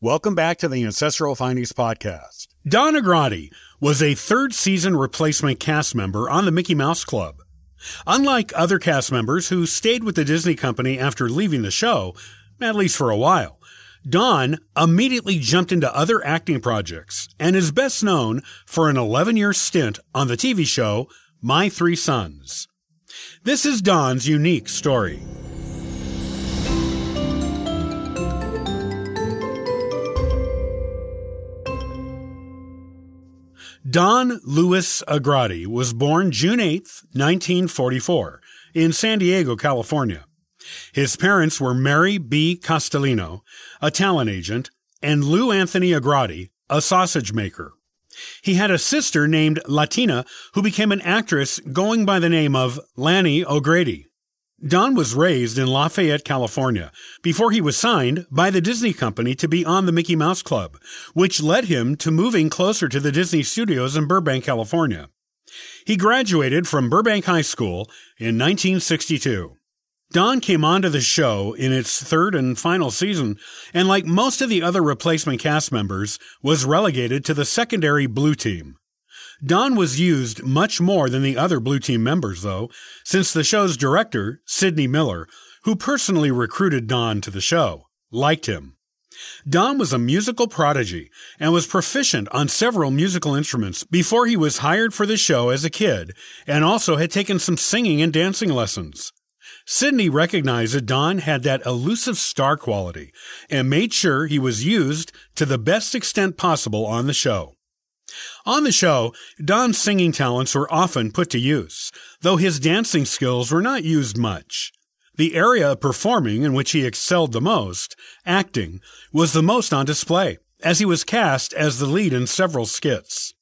Welcome back to the Ancestral Findings Podcast. Don Agrati was a third season replacement cast member on the Mickey Mouse Club. Unlike other cast members who stayed with the Disney Company after leaving the show, at least for a while, Don immediately jumped into other acting projects and is best known for an 11 year stint on the TV show My Three Sons. This is Don's unique story. Don Louis Agrati was born June 8, 1944, in San Diego, California. His parents were Mary B. Castellino, a talent agent, and Lou Anthony Agrati, a sausage maker. He had a sister named Latina who became an actress going by the name of Lani O'Grady. Don was raised in Lafayette, California, before he was signed by the Disney Company to be on the Mickey Mouse Club, which led him to moving closer to the Disney studios in Burbank, California. He graduated from Burbank High School in 1962. Don came onto the show in its third and final season, and like most of the other replacement cast members, was relegated to the secondary blue team. Don was used much more than the other Blue Team members, though, since the show's director, Sidney Miller, who personally recruited Don to the show, liked him. Don was a musical prodigy and was proficient on several musical instruments before he was hired for the show as a kid and also had taken some singing and dancing lessons. Sidney recognized that Don had that elusive star quality and made sure he was used to the best extent possible on the show. On the show, Don's singing talents were often put to use, though his dancing skills were not used much. The area of performing in which he excelled the most, acting, was the most on display, as he was cast as the lead in several skits.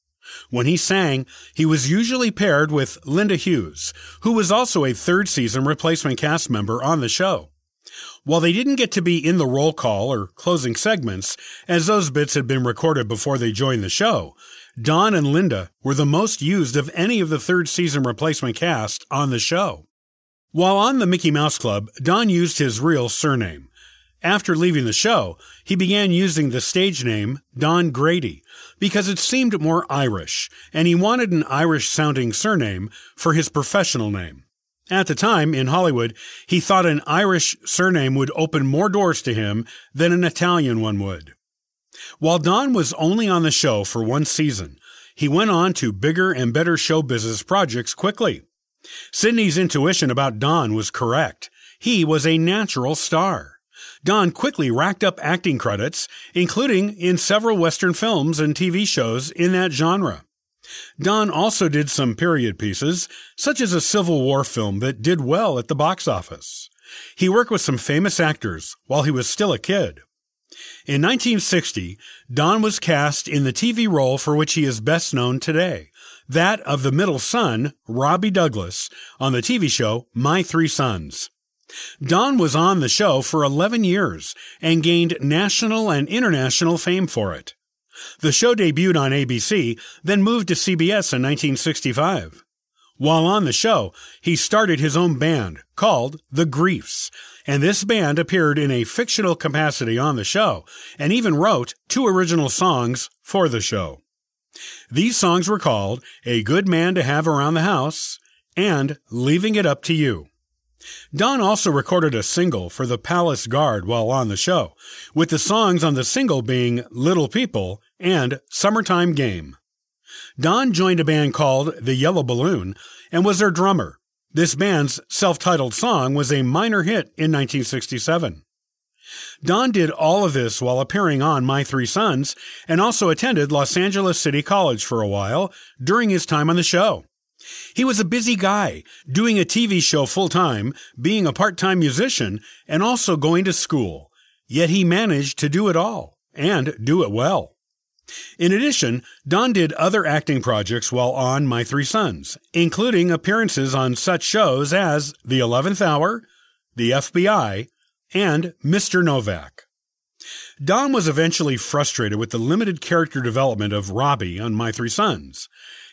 When he sang, he was usually paired with Linda Hughes, who was also a third season replacement cast member on the show. While they didn't get to be in the roll call or closing segments, as those bits had been recorded before they joined the show, Don and Linda were the most used of any of the third season replacement cast on the show. While on the Mickey Mouse Club, Don used his real surname. After leaving the show, he began using the stage name Don Grady because it seemed more Irish, and he wanted an Irish sounding surname for his professional name. At the time, in Hollywood, he thought an Irish surname would open more doors to him than an Italian one would. While Don was only on the show for one season, he went on to bigger and better show business projects quickly. Sidney's intuition about Don was correct. He was a natural star. Don quickly racked up acting credits, including in several Western films and TV shows in that genre. Don also did some period pieces, such as a Civil War film that did well at the box office. He worked with some famous actors while he was still a kid. In 1960, Don was cast in the TV role for which he is best known today, that of the middle son, Robbie Douglas, on the TV show My Three Sons. Don was on the show for 11 years and gained national and international fame for it. The show debuted on ABC, then moved to CBS in 1965. While on the show, he started his own band called The Greefs, and this band appeared in a fictional capacity on the show and even wrote two original songs for the show. These songs were called A Good Man to Have Around the House and Leaving It Up to You. Don also recorded a single for the Palace Guard while on the show, with the songs on the single being Little People and Summertime Game. Don joined a band called The Yellow Balloon and was their drummer. This band's self titled song was a minor hit in 1967. Don did all of this while appearing on My Three Sons and also attended Los Angeles City College for a while during his time on the show. He was a busy guy, doing a TV show full time, being a part time musician, and also going to school. Yet he managed to do it all, and do it well. In addition, Don did other acting projects while on My Three Sons, including appearances on such shows as The Eleventh Hour, The FBI, and Mr. Novak. Don was eventually frustrated with the limited character development of Robbie on My Three Sons.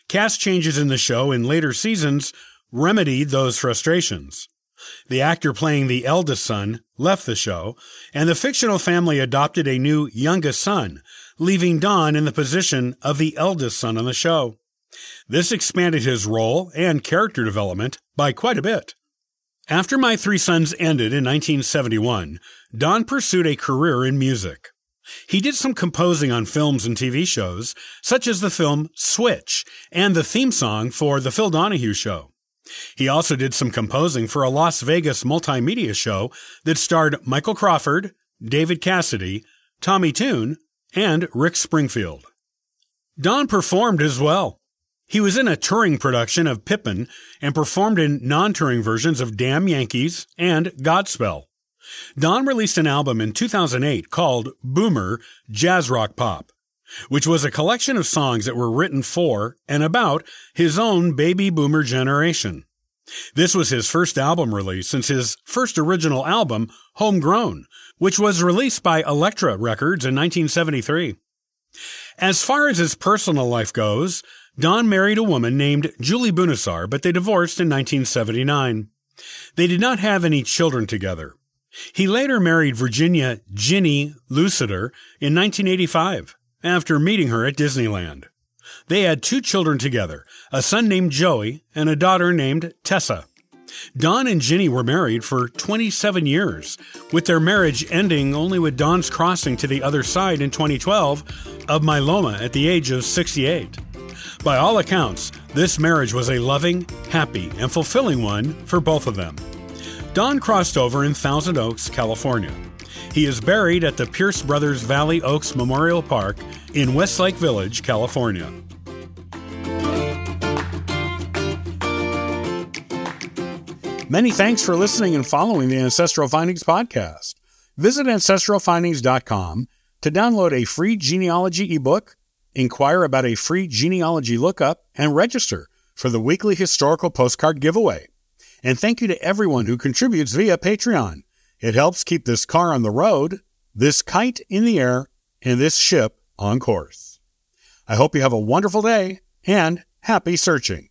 Cast changes in the show in later seasons remedied those frustrations. The actor playing the eldest son left the show, and the fictional family adopted a new youngest son, leaving Don in the position of the eldest son on the show. This expanded his role and character development by quite a bit. After My Three Sons ended in 1971, Don pursued a career in music. He did some composing on films and TV shows, such as the film Switch and the theme song for The Phil Donahue Show. He also did some composing for a Las Vegas multimedia show that starred Michael Crawford, David Cassidy, Tommy Tune, and Rick Springfield. Don performed as well. He was in a touring production of Pippin and performed in non touring versions of Damn Yankees and Godspell. Don released an album in 2008 called Boomer Jazz Rock Pop, which was a collection of songs that were written for and about his own baby boomer generation. This was his first album release since his first original album, Homegrown, which was released by Elektra Records in 1973. As far as his personal life goes, Don married a woman named Julie Bunasar, but they divorced in 1979. They did not have any children together. He later married Virginia Ginny Luciter in 1985 after meeting her at Disneyland. They had two children together, a son named Joey and a daughter named Tessa. Don and Ginny were married for 27 years, with their marriage ending only with Don's crossing to the other side in 2012 of myeloma at the age of 68. By all accounts, this marriage was a loving, happy, and fulfilling one for both of them. Don crossed over in Thousand Oaks, California. He is buried at the Pierce Brothers Valley Oaks Memorial Park in Westlake Village, California. Many thanks for listening and following the Ancestral Findings podcast. Visit ancestralfindings.com to download a free genealogy ebook, inquire about a free genealogy lookup, and register for the weekly historical postcard giveaway. And thank you to everyone who contributes via Patreon. It helps keep this car on the road, this kite in the air, and this ship on course. I hope you have a wonderful day and happy searching.